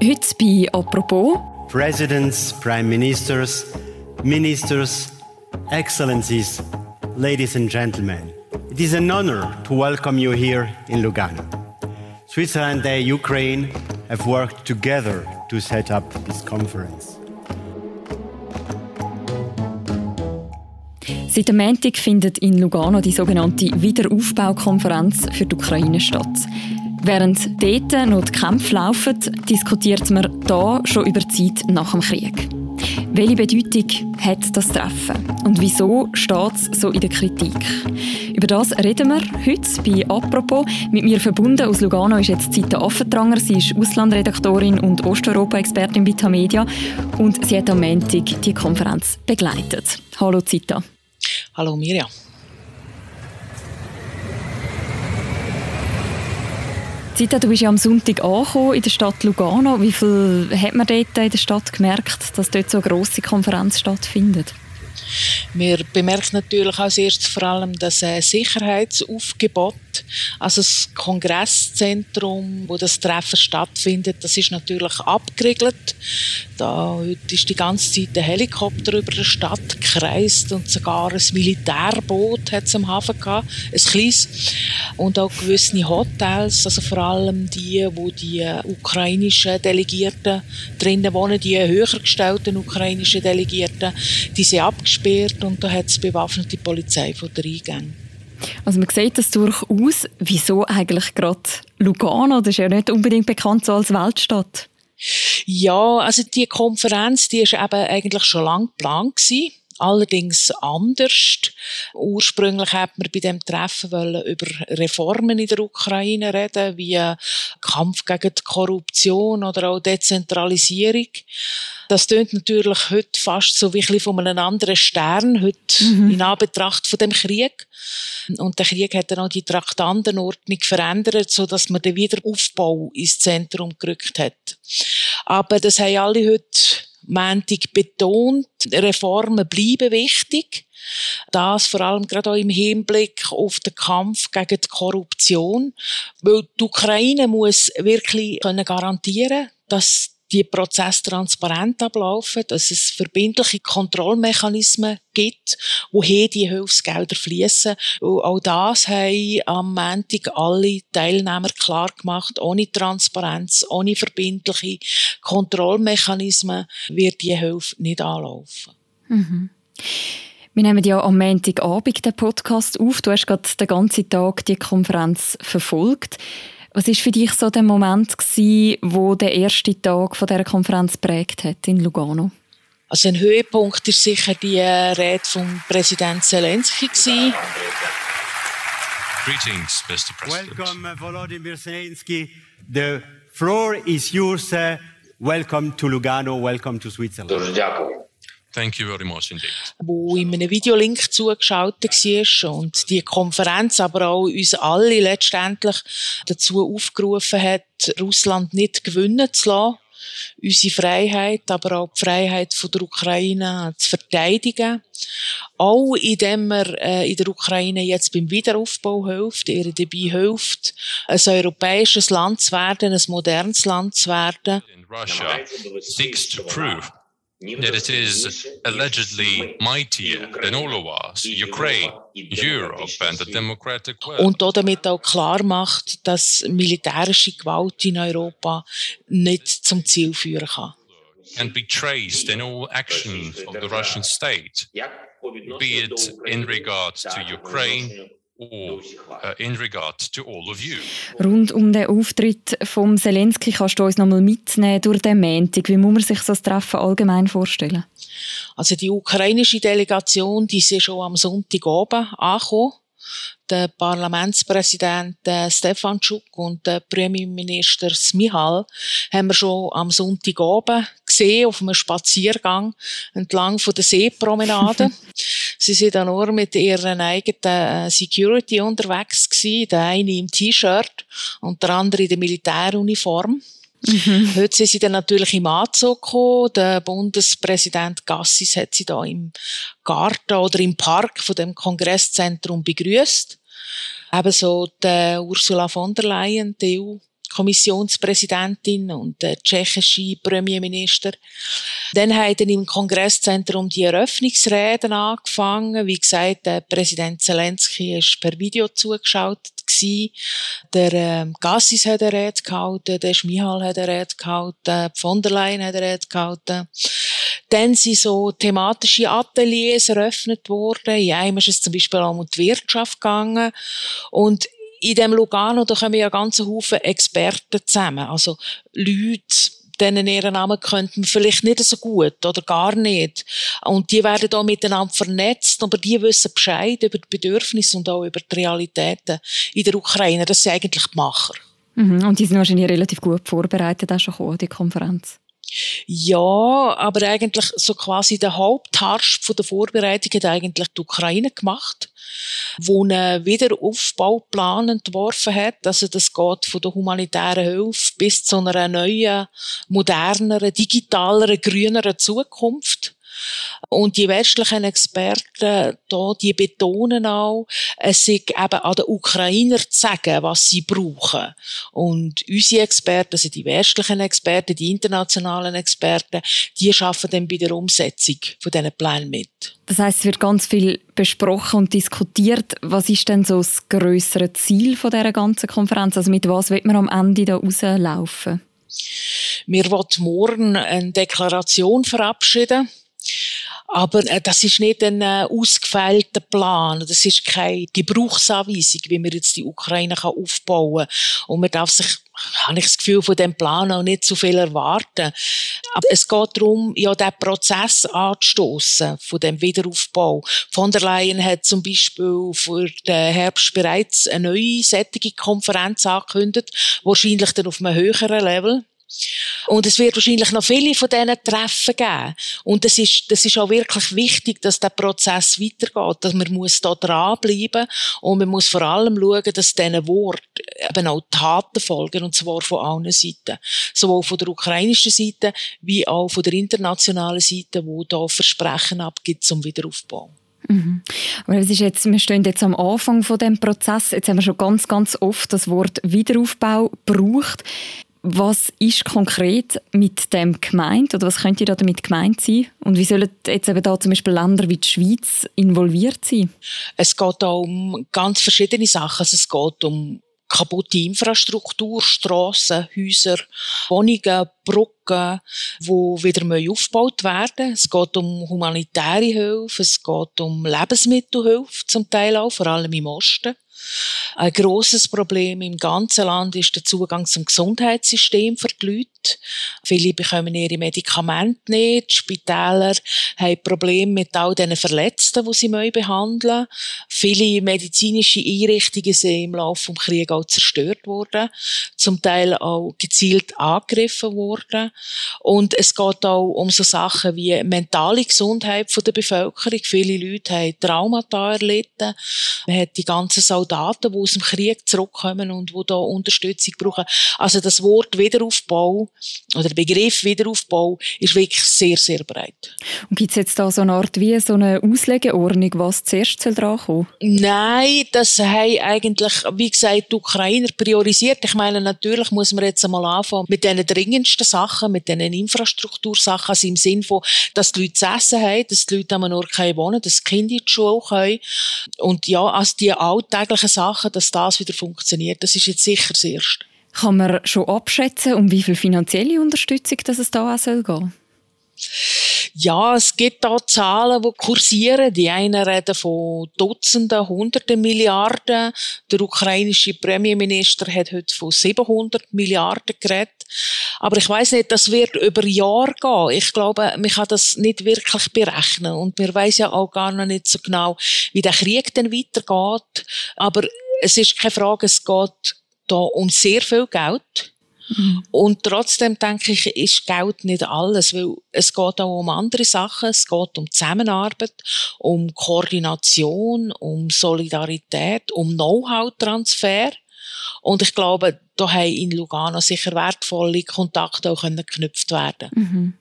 Heute bei «Apropos» Presidents, Prime Ministers, Ministers, Excellencies, ladies and gentlemen. It is an honor to welcome you here in Lugano. Switzerland and Ukraine have worked together to set up this conference. Seit dem Montag findet in Lugano die sogenannte Wiederaufbaukonferenz für die Ukraine statt. Während dort noch die Kämpfe laufen, diskutiert man hier schon über die Zeit nach dem Krieg. Welche Bedeutung hat das Treffen? Und wieso steht es so in der Kritik? Über das reden wir heute bei «Apropos». Mit mir verbunden aus Lugano ist jetzt Zita Affentranger. Sie ist Auslandredaktorin und Osteuropa-Expertin bei Tamedia. Und sie hat am Montag die Konferenz begleitet. Hallo Zita. Hallo Mirja. Zita, du bist ja am Sonntag angekommen in der Stadt Lugano. Wie viel hat man dort in der Stadt gemerkt, dass dort so eine grosse Konferenz stattfindet? Wir bemerken natürlich als erstes vor allem das äh, Sicherheitsaufgebot, also das Kongresszentrum, wo das Treffen stattfindet, das ist natürlich abgeriegelt. Da heute ist die ganze Zeit ein Helikopter über der Stadt gekreist und sogar ein Militärboot hat es am Hafen gehabt, ein kleines. Und auch gewisse Hotels, also vor allem die, wo die ukrainischen Delegierten drinnen wohnen, die höher gestellten ukrainischen Delegierten, die sind abgesperrt und da hat es bewaffnete Polizei von der Eingänge. Also man sieht das durchaus. Wieso eigentlich gerade Lugano? Das ist ja nicht unbedingt bekannt so als Weltstadt. Ja, also die Konferenz, die ist eben eigentlich schon lange geplant gewesen allerdings anders. Ursprünglich hat man bei dem Treffen über Reformen in der Ukraine reden, wie Kampf gegen die Korruption oder auch Dezentralisierung. Das tönt natürlich heute fast so wie ein von einem anderen Stern, heute mhm. in Anbetracht von dem Krieg. Und der Krieg hat dann auch die Traktandenordnung verändert, so dass man den Wiederaufbau ins Zentrum gerückt hat. Aber das haben alle heute Montag betont, Reformen bleiben wichtig. Das vor allem gerade auch im Hinblick auf den Kampf gegen die Korruption. Weil die Ukraine muss wirklich garantieren dass die Prozesse transparent ablaufen, dass es verbindliche Kontrollmechanismen gibt, woher die Hilfsgelder fließen. auch das haben am Montag alle Teilnehmer klar gemacht. Ohne Transparenz, ohne verbindliche Kontrollmechanismen wird die Hilfe nicht anlaufen. Mhm. Wir nehmen ja am Montagabend den Podcast auf. Du hast gerade den ganzen Tag die Konferenz verfolgt. Was war für dich so der Moment gewesen, wo der erste Tag von der Konferenz prägt hat in Lugano? Also ein Höhepunkt ist sicher die äh, Rede vom Präsident Zelensky gewesen. Greetings, Mr. President. Welcome, Volodymyr Zelensky. The floor is yours. Welcome to Lugano. Welcome to Switzerland. Thank you very much indeed. Wo in einem Videolink zugeschaltet war und die Konferenz aber auch uns alle letztendlich dazu aufgerufen hat, Russland nicht gewinnen zu lassen unsere Freiheit, aber auch die Freiheit der Ukraine zu verteidigen. Auch indem er äh, in der Ukraine jetzt beim Wiederaufbau hilft, ihr dabei hilft, ein europäisches Land zu werden, ein modernes Land zu werden. In Russia seeks to prove that it is allegedly mightier than all of us, Ukraine, Europe and the democratic world. Und damit auch klar macht, dass militärische Gewalt in Europa nicht zum Ziel führen kann. And be traced in all actions of the Russian state, be it in regard to Ukraine uh, in regard to all of you. Rund um den Auftritt von Zelensky kannst du uns noch mal mitnehmen durch den Montag. Wie muss man sich so das Treffen allgemein vorstellen? Also die ukrainische Delegation, die ist schon am Sonntag oben angekommen der Parlamentspräsident äh, Stefanschuk und der Premierminister Smihal haben wir schon am Sonntag oben gesehen auf einem Spaziergang entlang von der Seepromenade. Sie sind dann nur mit ihren eigenen äh, Security unterwegs gewesen, der eine im T-Shirt und der andere in der Militäruniform. Mhm. Heute sind sie dann natürlich im Anzug gekommen. Der Bundespräsident Gassis hat sie da im Garten oder im Park von dem Kongresszentrum begrüßt. Ebenso die Ursula von der Leyen, die EU Kommissionspräsidentin und der tschechische Premierminister. Dann haben im Kongresszentrum die Eröffnungsreden angefangen. Wie gesagt, der Präsident Zelensky ist per Video zugeschaltet gewesen. Der ähm, Gassis hat eine Rede gehalten, der Schmihal hat eine Rede gehalten, von der Leyen hat eine Rede gehalten. Dann sind so thematische Ateliers eröffnet worden. In einem ist es zum Beispiel auch um die Wirtschaft gegangen. Und in dem Lugano, da kommen ja ganze Haufen Experten zusammen. Also Leute, denen ihren Namen könnten vielleicht nicht so gut oder gar nicht. Und die werden da miteinander vernetzt, aber die wissen Bescheid über die Bedürfnisse und auch über die Realitäten in der Ukraine. Das sind eigentlich die Macher. Mhm. Und die sind wahrscheinlich relativ gut vorbereitet, auch schon gekommen, die Konferenz. Ja, aber eigentlich so quasi der Hauptharsch von der Vorbereitung hat eigentlich die Ukraine gemacht, wo einen Wiederaufbauplan entworfen hat. Also das geht von der humanitären Hilfe bis zu einer neuen, moderneren, digitaleren, grüneren Zukunft. Und die westlichen Experten da, die betonen auch, es sei eben an den Ukrainer zu sagen, was sie brauchen. Und unsere Experten, also die westlichen Experten, die internationalen Experten, die schaffen dann bei der Umsetzung von diesen Plänen mit. Das heißt, es wird ganz viel besprochen und diskutiert. Was ist denn so das größere Ziel von dieser ganzen Konferenz? Also mit was wird man am Ende da rauslaufen? Wir wollen morgen eine Deklaration verabschieden aber äh, das ist nicht ein äh, ausgefeilter Plan. Das ist keine Gebrauchsanweisung, wie man jetzt die Ukraine kann aufbauen kann. Und man darf sich habe ich das Gefühl, von dem Plan auch nicht zu viel erwarten. Aber es geht darum, ja, den Prozess anzustoßen, von dem Wiederaufbau. Von der Leyen hat zum Beispiel für den Herbst bereits eine neue sättige Konferenz angekündigt, wahrscheinlich dann auf einem höheren Level. Und es wird wahrscheinlich noch viele von diesen Treffen geben. Und das ist, das ist auch wirklich wichtig, dass der Prozess weitergeht. Dass man muss da dranbleiben und man muss vor allem schauen, dass diesen Wort eben auch Taten folgen, und zwar von allen Seiten. Sowohl von der ukrainischen Seite, wie auch von der internationalen Seite, wo da Versprechen abgibt zum Wiederaufbau. Mhm. Es ist jetzt, wir stehen jetzt am Anfang von dem Prozess. Jetzt haben wir schon ganz, ganz oft das Wort Wiederaufbau gebraucht. Was ist konkret mit dem gemeint oder was könnte da damit gemeint sein? Und wie sollen jetzt eben da zum Beispiel Länder wie die Schweiz involviert sein? Es geht da um ganz verschiedene Sachen. Also es geht um kaputte Infrastruktur, Strassen, Häuser, Wohnungen, Brücken, wo wieder aufgebaut werden. Es geht um humanitäre Hilfe, es geht um Lebensmittelhilfe zum Teil auch, vor allem im Osten. Ein großes Problem im ganzen Land ist der Zugang zum Gesundheitssystem für die Leute. Viele bekommen ihre Medikamente nicht. Die Spitäler haben Probleme mit all den Verletzten, die sie behandeln müssen. Viele medizinische Einrichtungen sind im Laufe des Krieges auch zerstört worden. Zum Teil auch gezielt angegriffen worden. Und es geht auch um so Sachen wie mentale Gesundheit der Bevölkerung. Viele Leute haben Traumata erlitten. Man hat die ganzen Soldaten, die aus dem Krieg zurückkommen und die da Unterstützung brauchen. Also das Wort Wiederaufbau oder der Begriff Wiederaufbau ist wirklich sehr, sehr breit. Und gibt es jetzt da so eine Art wie so eine Auslegeordnung, was zuerst dran kommen Nein, das haben eigentlich, wie gesagt, die Ukrainer priorisiert. Ich meine, natürlich muss man jetzt einmal anfangen mit den dringendsten Sachen, mit den Infrastruktursachen, also im Sinn von, dass die Leute zu essen haben, dass die Leute am Ort wohnen dass die Kinder in die Schule können. Und ja, also die alltäglichen Sachen, dass das wieder funktioniert, das ist jetzt sicher das Erste. Kann man schon abschätzen, um wie viel finanzielle Unterstützung dass es da auch soll gehen? Ja, es gibt da Zahlen, die kursieren. Die einen reden von Dutzenden, Hunderten Milliarden. Der ukrainische Premierminister hat heute von 700 Milliarden geredet. Aber ich weiß nicht, das wird über Jahre gehen. Ich glaube, man kann das nicht wirklich berechnen. Und wir weiß ja auch gar noch nicht so genau, wie der Krieg dann weitergeht. Aber es ist keine Frage, es geht da um sehr viel Geld. Mhm. Und trotzdem denke ich, ist Geld nicht alles, weil es geht auch um andere Sachen. Es geht um Zusammenarbeit, um Koordination, um Solidarität, um Know-how-Transfer. Und ich glaube, da haben in Lugano sicher wertvolle Kontakte auch geknüpft werden. Mhm.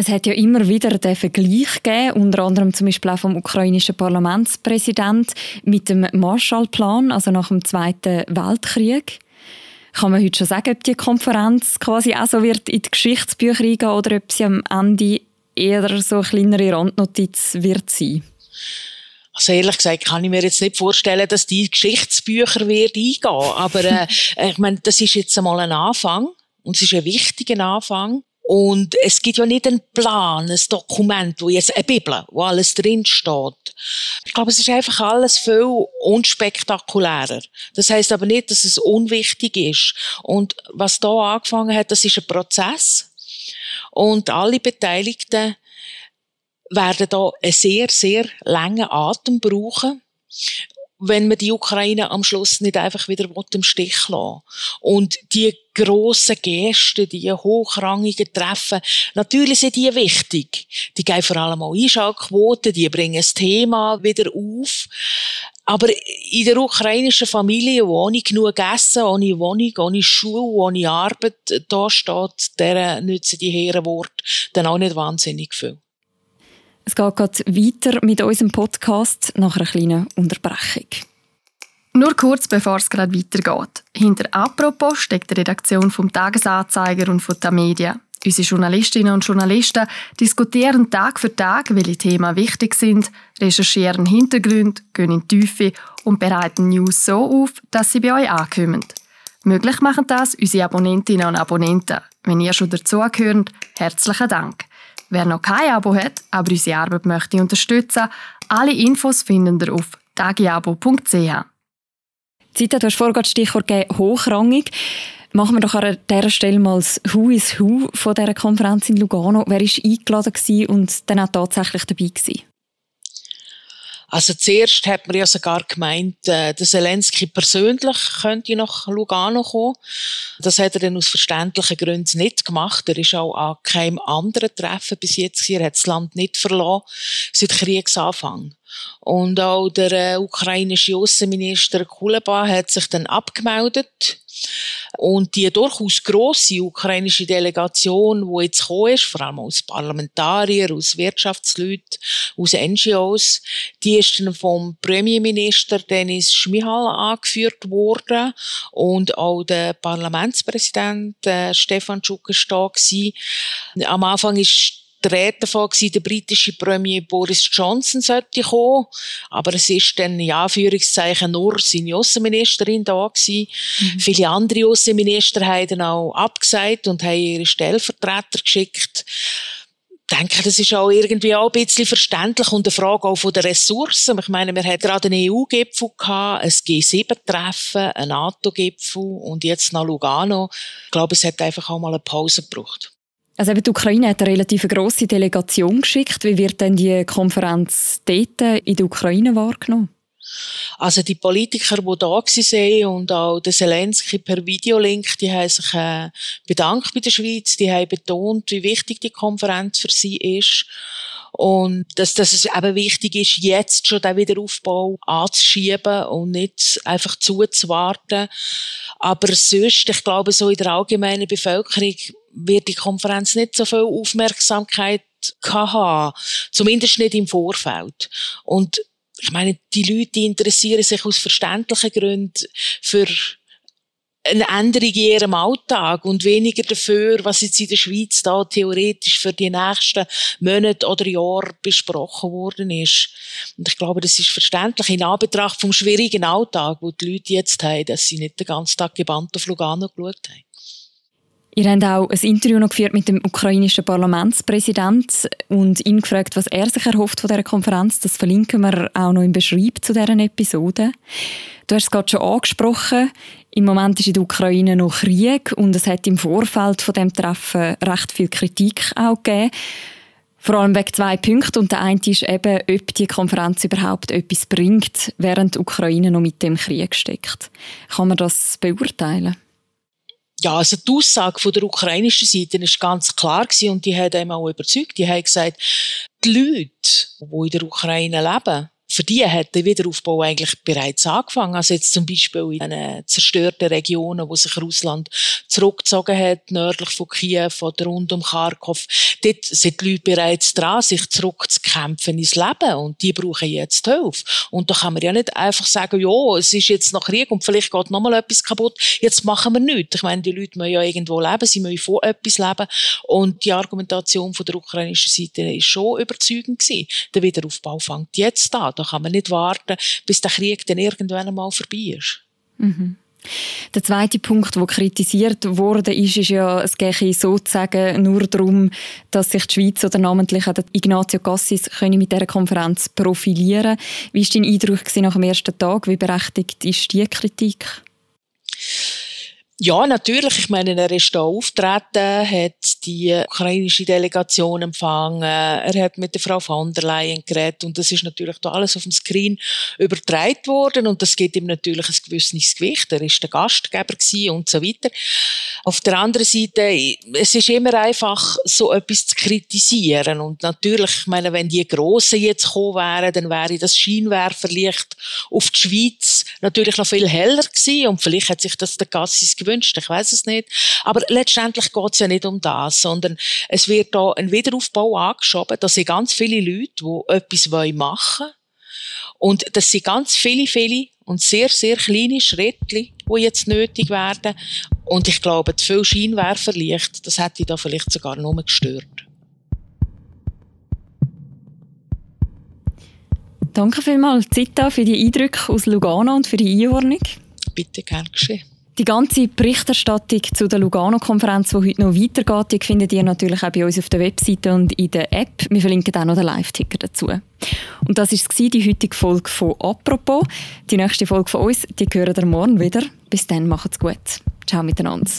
Es hat ja immer wieder den Vergleich gegeben, unter anderem zum Beispiel auch vom ukrainischen Parlamentspräsident mit dem Marshallplan, also nach dem Zweiten Weltkrieg. Kann man heute schon sagen, ob die Konferenz quasi auch so wird in die Geschichtsbücher eingehen oder ob sie am Ende eher so eine kleinere Randnotiz wird sein? Also ehrlich gesagt kann ich mir jetzt nicht vorstellen, dass die Geschichtsbücher wird eingehen. Aber äh, ich meine, das ist jetzt einmal ein Anfang und es ist ein wichtiger Anfang. Und es gibt ja nicht einen Plan, ein Dokument, wo jetzt eine Bibel, wo alles drin steht. Ich glaube, es ist einfach alles viel unspektakulärer. Das heißt aber nicht, dass es unwichtig ist. Und was da angefangen hat, das ist ein Prozess. Und alle Beteiligten werden da einen sehr, sehr langen Atem brauchen wenn man die Ukraine am Schluss nicht einfach wieder im Stich lassen Und die grossen Gesten, die hochrangigen Treffen, natürlich sind die wichtig. Die geben vor allem auch Einschaltquoten, die bringen das Thema wieder auf. Aber in der ukrainischen Familie, wo ohne genug Essen, ohne Wohnung, ohne Schule, ohne Arbeit da steht, deren nützen die Herren Worte dann auch nicht wahnsinnig viel. Es geht gerade weiter mit unserem Podcast nach einer kleinen Unterbrechung. Nur kurz bevor es gerade weitergeht. Hinter «Apropos» steckt die Redaktion vom Tagesanzeiger und von der Media. Unsere Journalistinnen und Journalisten diskutieren Tag für Tag, welche Themen wichtig sind, recherchieren Hintergründe, gehen in die Tiefe und bereiten News so auf, dass sie bei euch ankommen. Möglich machen das unsere Abonnentinnen und Abonnenten. Wenn ihr schon dazugehört, herzlichen Dank. Wer noch kein Abo hat, aber unsere Arbeit möchte unterstützen, alle Infos finden ihr auf tagiabo.ch. Zita, du hast vorhin das Stichwort gegeben, hochrangig. Machen wir doch an dieser Stelle mal das Who is Who von dieser Konferenz in Lugano. Wer war eingeladen und dann auch tatsächlich dabei gewesen? Also zuerst hat man ja sogar gemeint, äh, der Zelensky persönlich könnte nach Lugano kommen. Das hat er dann aus verständlichen Gründen nicht gemacht. Er ist auch an keinem anderen Treffen bis jetzt hier. Er hat das Land nicht verloren seit Kriegsanfang. Und auch der äh, ukrainische Außenminister Kuleba hat sich dann abgemeldet. Und die durchaus grosse ukrainische Delegation, die jetzt gekommen ist, vor allem aus Parlamentarier, aus Wirtschaftsleuten, aus NGOs, die ist dann vom Premierminister Denis Schmihal angeführt worden und auch der Parlamentspräsident äh, Stefan Schuck war. Am Anfang ist die Rede davon gewesen, der britische Premier Boris Johnson sollte kommen. Aber es ist dann, in Anführungszeichen, nur seine Außenministerin da gewesen. Mhm. Viele andere Außenminister haben dann auch abgesagt und haben ihre Stellvertreter geschickt. Ich denke, das ist auch irgendwie auch ein bisschen verständlich und eine Frage auch von den Ressourcen. Ich meine, wir hatten gerade einen EU-Gipfel gehabt, ein G7-Treffen, einen NATO-Gipfel und jetzt noch Lugano. Ich glaube, es hat einfach auch mal eine Pause gebraucht. Also eben die Ukraine hat eine relativ grosse Delegation geschickt. Wie wird denn die Konferenz dort in der Ukraine wahrgenommen? Also die Politiker, die da waren und auch der Zelensky per Videolink, die haben sich äh, bedankt bei der Schweiz, die haben betont, wie wichtig die Konferenz für sie ist und dass, dass es eben wichtig ist, jetzt schon den Wiederaufbau anzuschieben und nicht einfach zuzuwarten. Aber sonst, ich glaube, so in der allgemeinen Bevölkerung wird die Konferenz nicht so viel Aufmerksamkeit haben. Zumindest nicht im Vorfeld. Und ich meine, die Leute interessieren sich aus verständlichen Gründen für eine Änderung in ihrem Alltag und weniger dafür, was jetzt in der Schweiz da theoretisch für die nächsten Monate oder Jahre besprochen worden ist. Und ich glaube, das ist verständlich in Anbetracht vom schwierigen Alltag, wo die Leute jetzt haben, dass sie nicht den ganzen Tag gebannt auf Lugano geschaut haben. Ihr habt auch ein Interview noch geführt mit dem ukrainischen Parlamentspräsident und ihn gefragt, was er sich erhofft von dieser Konferenz. Das verlinken wir auch noch im Beschreib zu dieser Episode. Du hast es gerade schon angesprochen. Im Moment ist in der Ukraine noch Krieg und es hat im Vorfeld von dem Treffen recht viel Kritik auch gegeben. Vor allem wegen zwei Punkten. Und der eine ist eben, ob die Konferenz überhaupt etwas bringt, während die Ukraine noch mit dem Krieg steckt. Kann man das beurteilen? Ja, also die Aussage von der ukrainischen Seite ist ganz klar und die hat einem auch überzeugt. Die haben gesagt, die Leute, die in der Ukraine leben, für die hat der Wiederaufbau eigentlich bereits angefangen. Also jetzt zum Beispiel in den zerstörten Regionen, wo sich Russland zurückgezogen hat, nördlich von Kiew oder rund um Kharkov. Dort sind die Leute bereits dran, sich zurückzukämpfen ins Leben und die brauchen jetzt Hilfe. Und da kann man ja nicht einfach sagen, ja, es ist jetzt noch Krieg und vielleicht geht noch mal etwas kaputt, jetzt machen wir nichts. Ich meine, die Leute müssen ja irgendwo leben, sie müssen von etwas leben und die Argumentation von der ukrainischen Seite ist schon überzeugend gewesen. Der Wiederaufbau fängt jetzt an. Da kann man nicht warten, bis der Krieg dann irgendwann einmal vorbei ist. Mhm. Der zweite Punkt, der kritisiert wurde, ist, ist ja, es gehe sozusagen nur darum, dass sich die Schweiz oder namentlich auch Ignazio Cassis mit dieser Konferenz profilieren Wie war dein Eindruck nach dem ersten Tag? Wie berechtigt ist die Kritik? Ja, natürlich. Ich meine, er ist da auftreten, hat die ukrainische Delegation empfangen, er hat mit der Frau von der Leyen geredet und das ist natürlich da alles auf dem Screen übertragen worden und das gibt ihm natürlich ein gewisses Gewicht. Er ist der Gastgeber und so weiter. Auf der anderen Seite, es ist immer einfach, so etwas zu kritisieren und natürlich, ich meine, wenn die Grossen jetzt gekommen wären, dann wäre das Scheinwerferlicht auf die Schweiz natürlich noch viel heller gewesen und vielleicht hat sich das der Gassis gewünscht, ich weiß es nicht. Aber letztendlich geht es ja nicht um das, sondern es wird da ein Wiederaufbau angeschoben. Da sind ganz viele Leute, die etwas machen wollen. Und das sind ganz viele, viele und sehr, sehr kleine Schritte, die jetzt nötig werden. Und ich glaube, zu viel Scheinwerferlicht, das hätte da vielleicht sogar nur gestört. Danke vielmals, Zita, für die Eindrücke aus Lugano und für die Einordnung. Bitte, gern geschehen. Die ganze Berichterstattung zu der Lugano-Konferenz, die heute noch weitergeht, die findet ihr natürlich auch bei uns auf der Webseite und in der App. Wir verlinken auch noch den Live-Ticker dazu. Und das war die heutige Folge von «Apropos». Die nächste Folge von uns, die hören ihr morgen wieder. Bis dann, macht's gut. Ciao miteinander.